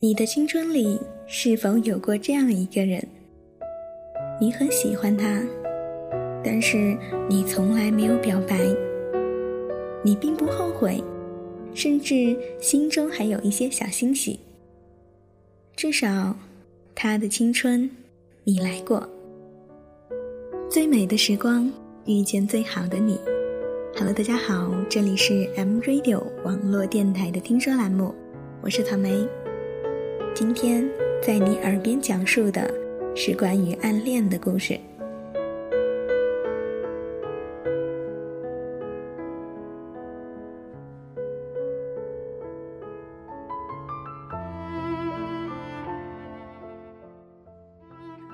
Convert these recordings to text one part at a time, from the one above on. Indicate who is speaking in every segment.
Speaker 1: 你的青春里是否有过这样一个人？你很喜欢他，但是你从来没有表白。你并不后悔，甚至心中还有一些小欣喜。至少，他的青春，你来过。最美的时光，遇见最好的你。Hello，大家好，这里是 M Radio 网络电台的听说栏目，我是草莓。今天在你耳边讲述的是关于暗恋的故事。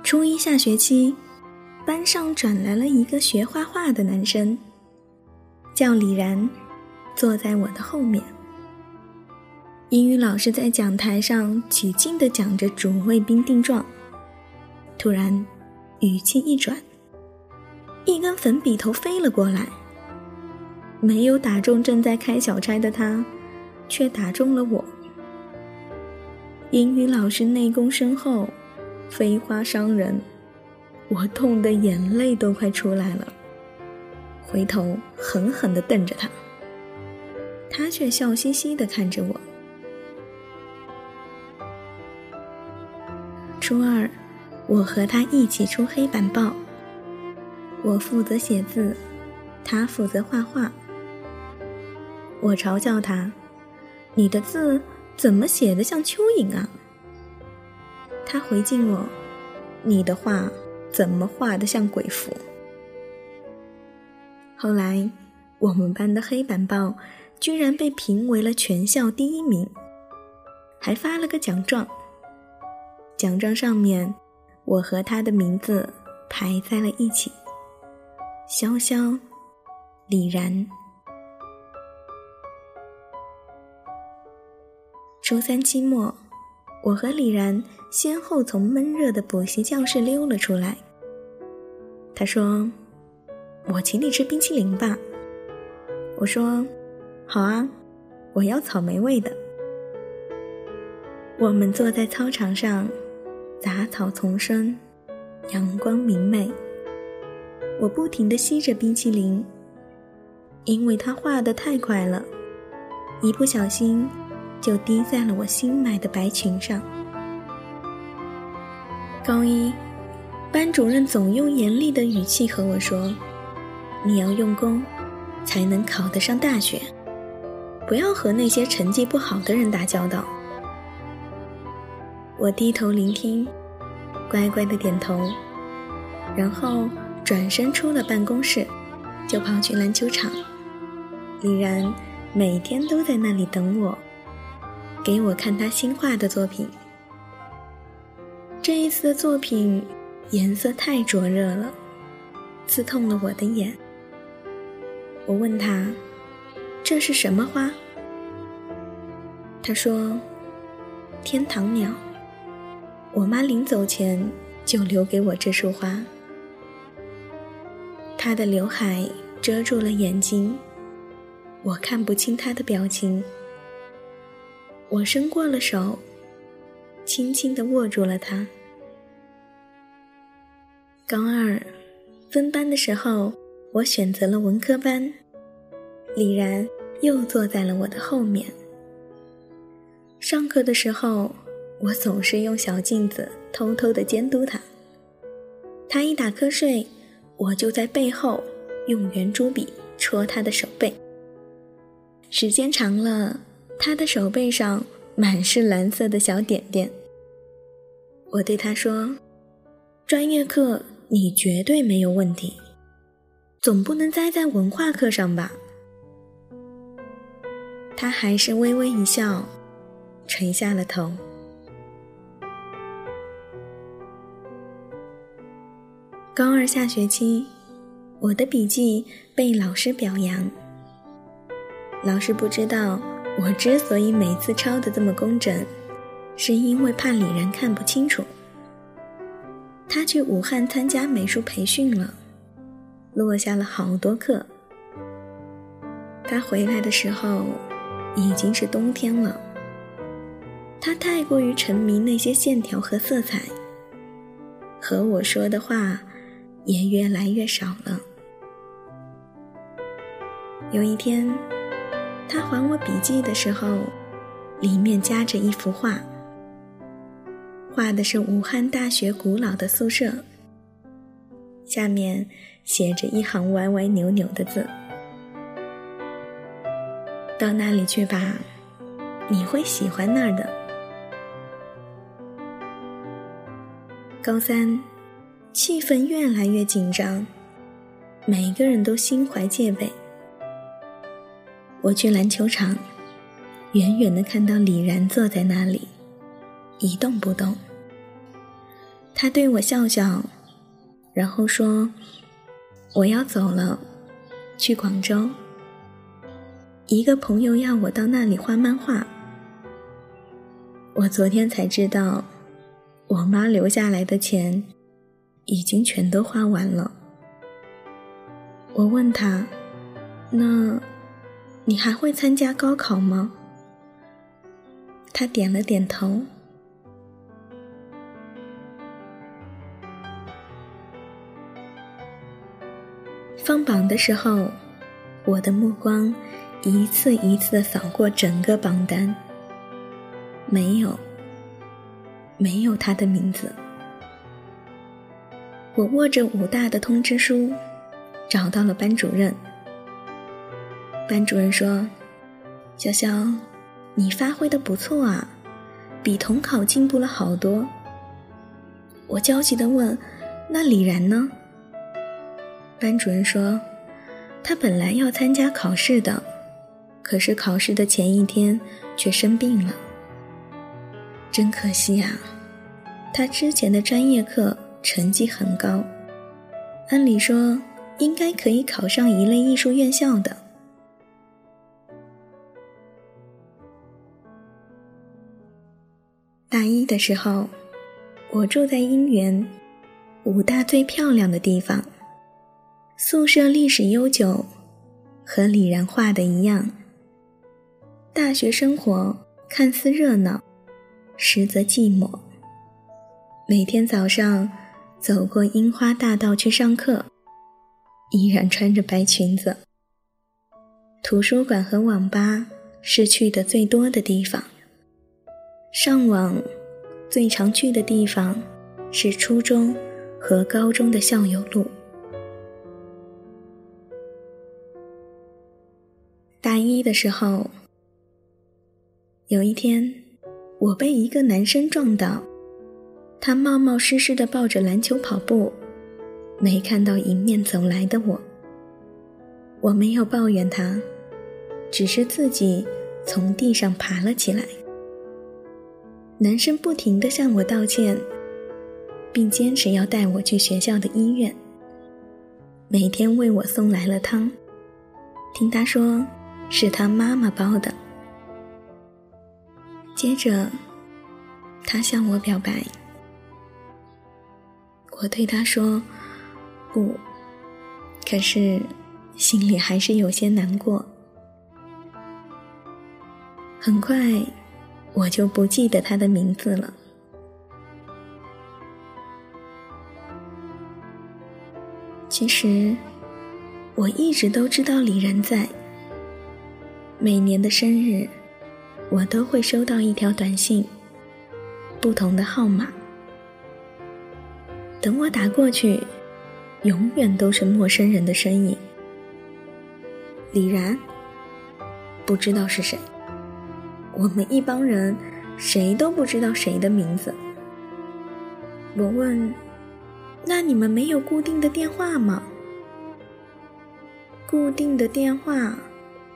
Speaker 1: 初一下学期，班上转来了一个学画画的男生，叫李然，坐在我的后面。英语老师在讲台上起劲地讲着“主谓宾定状”，突然，语气一转，一根粉笔头飞了过来，没有打中正在开小差的他，却打中了我。英语老师内功深厚，飞花伤人，我痛得眼泪都快出来了，回头狠狠地瞪着他，他却笑嘻嘻地看着我。初二，我和他一起出黑板报。我负责写字，他负责画画。我嘲笑他：“你的字怎么写的像蚯蚓啊？”他回敬我：“你的画怎么画的像鬼符？”后来，我们班的黑板报居然被评为了全校第一名，还发了个奖状。奖状上面，我和他的名字排在了一起。潇潇，李然。初三期末，我和李然先后从闷热的补习教室溜了出来。他说：“我请你吃冰淇淋吧。”我说：“好啊，我要草莓味的。”我们坐在操场上。杂草丛生，阳光明媚。我不停地吸着冰淇淋，因为它化得太快了，一不小心就滴在了我新买的白裙上。高一，班主任总用严厉的语气和我说：“你要用功，才能考得上大学，不要和那些成绩不好的人打交道。”我低头聆听，乖乖的点头，然后转身出了办公室，就跑去篮球场。李然每天都在那里等我，给我看他新画的作品。这一次的作品颜色太灼热了，刺痛了我的眼。我问他：“这是什么花？”他说：“天堂鸟。”我妈临走前就留给我这束花，她的刘海遮住了眼睛，我看不清她的表情。我伸过了手，轻轻地握住了她。高二分班的时候，我选择了文科班，李然又坐在了我的后面。上课的时候。我总是用小镜子偷偷的监督他。他一打瞌睡，我就在背后用圆珠笔戳他的手背。时间长了，他的手背上满是蓝色的小点点。我对他说：“专业课你绝对没有问题，总不能栽在文化课上吧？”他还是微微一笑，垂下了头。高二下学期，我的笔记被老师表扬。老师不知道我之所以每次抄的这么工整，是因为怕李然看不清楚。他去武汉参加美术培训了，落下了好多课。他回来的时候已经是冬天了。他太过于沉迷那些线条和色彩，和我说的话也越来越少了。有一天，他还我笔记的时候，里面夹着一幅画，画的是武汉大学古老的宿舍，下面写着一行歪歪扭扭的字：“到那里去吧，你会喜欢那儿的。”高三，气氛越来越紧张，每个人都心怀戒备。我去篮球场，远远的看到李然坐在那里，一动不动。他对我笑笑，然后说：“我要走了，去广州。一个朋友要我到那里画漫画。我昨天才知道，我妈留下来的钱，已经全都花完了。”我问他：“那？”你还会参加高考吗？他点了点头。放榜的时候，我的目光一次一次的扫过整个榜单，没有，没有他的名字。我握着武大的通知书，找到了班主任。班主任说：“潇潇，你发挥的不错啊，比统考进步了好多。”我焦急的问：“那李然呢？”班主任说：“他本来要参加考试的，可是考试的前一天却生病了。真可惜啊，他之前的专业课成绩很高，按理说应该可以考上一类艺术院校的。”大一的时候，我住在姻缘，武大最漂亮的地方。宿舍历史悠久，和李然画的一样。大学生活看似热闹，实则寂寞。每天早上走过樱花大道去上课，依然穿着白裙子。图书馆和网吧是去的最多的地方。上网最常去的地方是初中和高中的校友路。大一的时候，有一天，我被一个男生撞到，他冒冒失失的抱着篮球跑步，没看到迎面走来的我。我没有抱怨他，只是自己从地上爬了起来。男生不停地向我道歉，并坚持要带我去学校的医院，每天为我送来了汤。听他说，是他妈妈包的。接着，他向我表白，我对他说不，可是心里还是有些难过。很快。我就不记得他的名字了。其实，我一直都知道李然在。每年的生日，我都会收到一条短信，不同的号码。等我打过去，永远都是陌生人的身影。李然，不知道是谁。我们一帮人，谁都不知道谁的名字。我问：“那你们没有固定的电话吗？”固定的电话，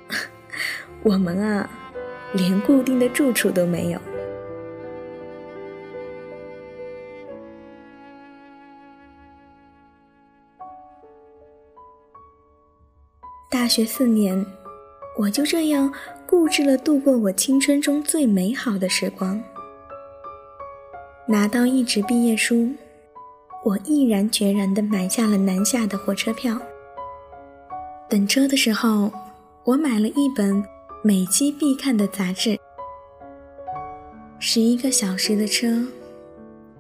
Speaker 1: 我们啊，连固定的住处都没有。大学四年，我就这样。固执了度过我青春中最美好的时光。拿到一纸毕业书，我毅然决然地买下了南下的火车票。等车的时候，我买了一本每期必看的杂志。十一个小时的车，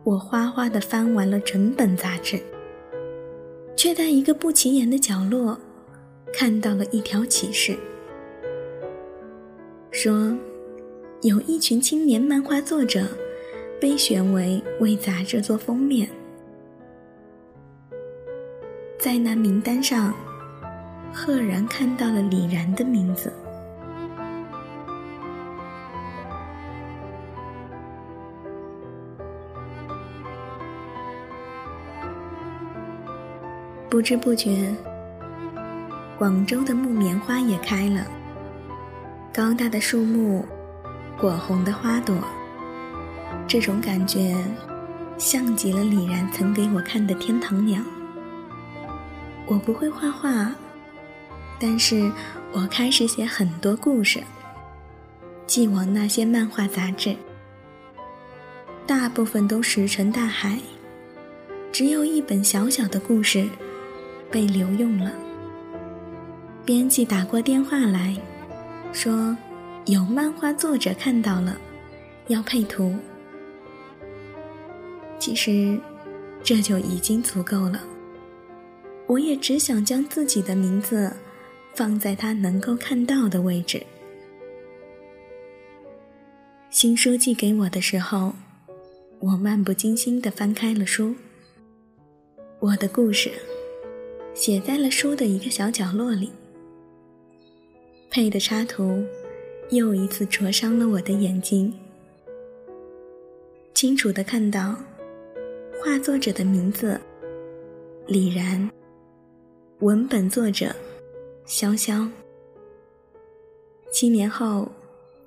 Speaker 1: 我哗哗地翻完了整本杂志，却在一个不起眼的角落看到了一条启示，说有一群青年漫画作者被选为为杂志做封面，在那名单上，赫然看到了李然的名字。不知不觉，广州的木棉花也开了。高大的树木，果红的花朵，这种感觉，像极了李然曾给我看的《天堂鸟》。我不会画画，但是我开始写很多故事，寄往那些漫画杂志，大部分都石沉大海，只有一本小小的故事。被留用了。编辑打过电话来，说有漫画作者看到了，要配图。其实这就已经足够了。我也只想将自己的名字放在他能够看到的位置。新书寄给我的时候，我漫不经心地翻开了书。我的故事。写在了书的一个小角落里，配的插图又一次灼伤了我的眼睛。清楚的看到画作者的名字李然，文本作者潇潇。七年后，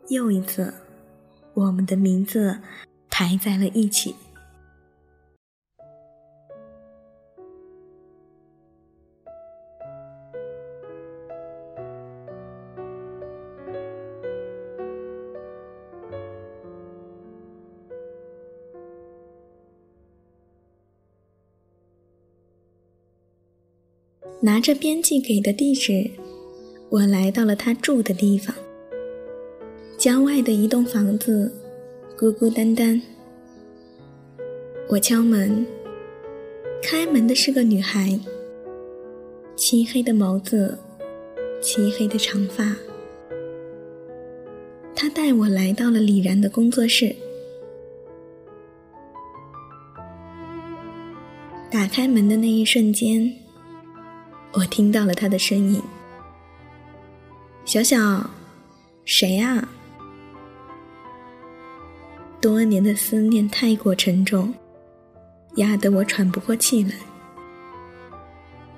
Speaker 1: 又一次，我们的名字排在了一起。拿着编辑给的地址，我来到了他住的地方。郊外的一栋房子，孤孤单单。我敲门，开门的是个女孩，漆黑的眸子，漆黑的长发。她带我来到了李然的工作室。打开门的那一瞬间。我听到了他的声音，小小，谁啊？多年的思念太过沉重，压得我喘不过气来。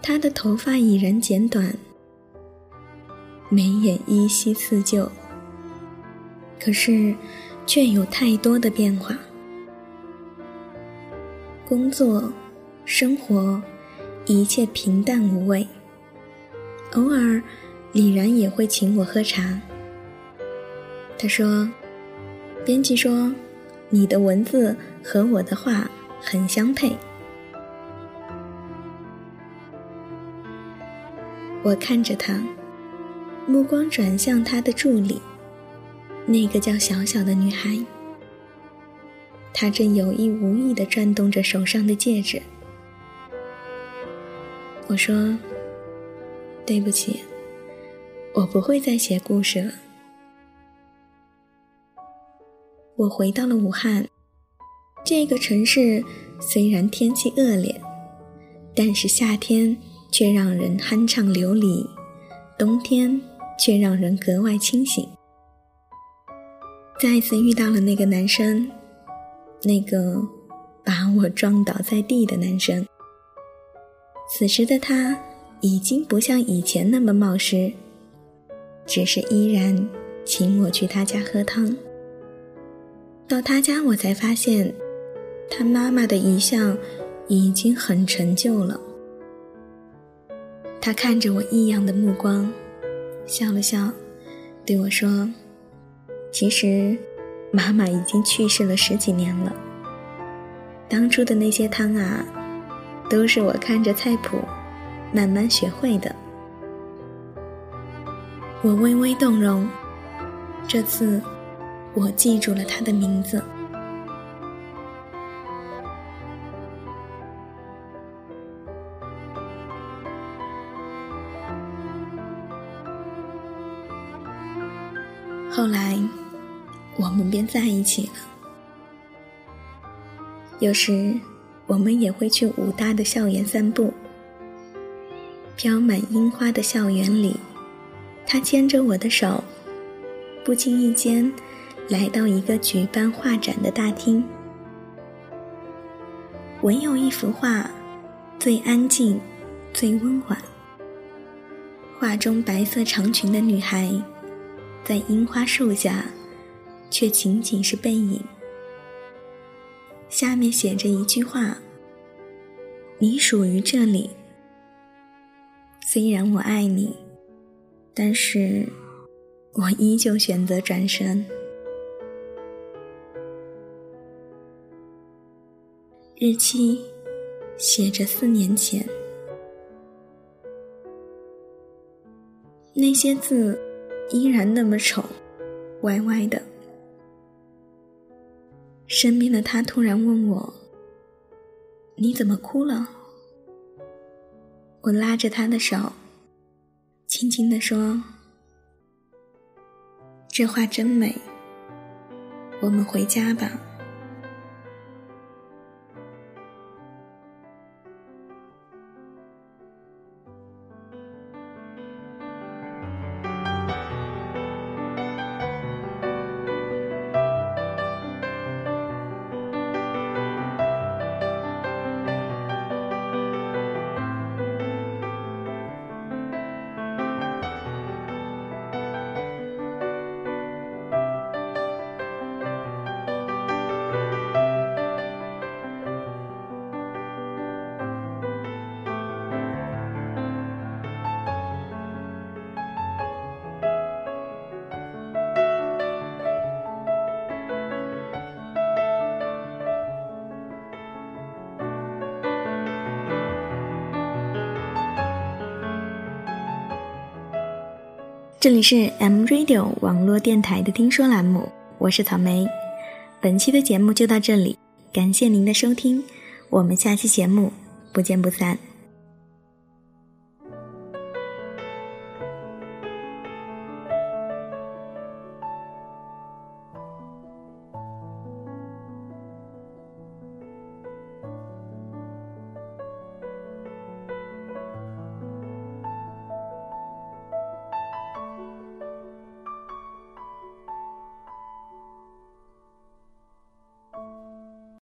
Speaker 1: 他的头发已然剪短，眉眼依稀似旧，可是却有太多的变化。工作，生活。一切平淡无味。偶尔，李然也会请我喝茶。他说：“编辑说，你的文字和我的画很相配。”我看着他，目光转向他的助理，那个叫小小的女孩。她正有意无意地转动着手上的戒指。我说：“对不起，我不会再写故事了。”我回到了武汉，这个城市虽然天气恶劣，但是夏天却让人酣畅淋漓，冬天却让人格外清醒。再次遇到了那个男生，那个把我撞倒在地的男生。此时的他已经不像以前那么冒失，只是依然请我去他家喝汤。到他家，我才发现，他妈妈的遗像已经很陈旧了。他看着我异样的目光，笑了笑，对我说：“其实，妈妈已经去世了十几年了。当初的那些汤啊。”都是我看着菜谱慢慢学会的。我微微动容，这次我记住了他的名字。后来，我们便在一起了。有时，我们也会去武大的校园散步。飘满樱花的校园里，他牵着我的手，不经意间来到一个举办画展的大厅。唯有一幅画，最安静，最温婉。画中白色长裙的女孩。在樱花树下，却仅仅是背影。下面写着一句话：“你属于这里。”虽然我爱你，但是我依旧选择转身。日期写着四年前，那些字。依然那么丑，歪歪的。身边的他突然问我：“你怎么哭了？”我拉着他的手，轻轻地说：“这话真美，我们回家吧。”这里是 M Radio 网络电台的听说栏目，我是草莓。本期的节目就到这里，感谢您的收听，我们下期节目不见不散。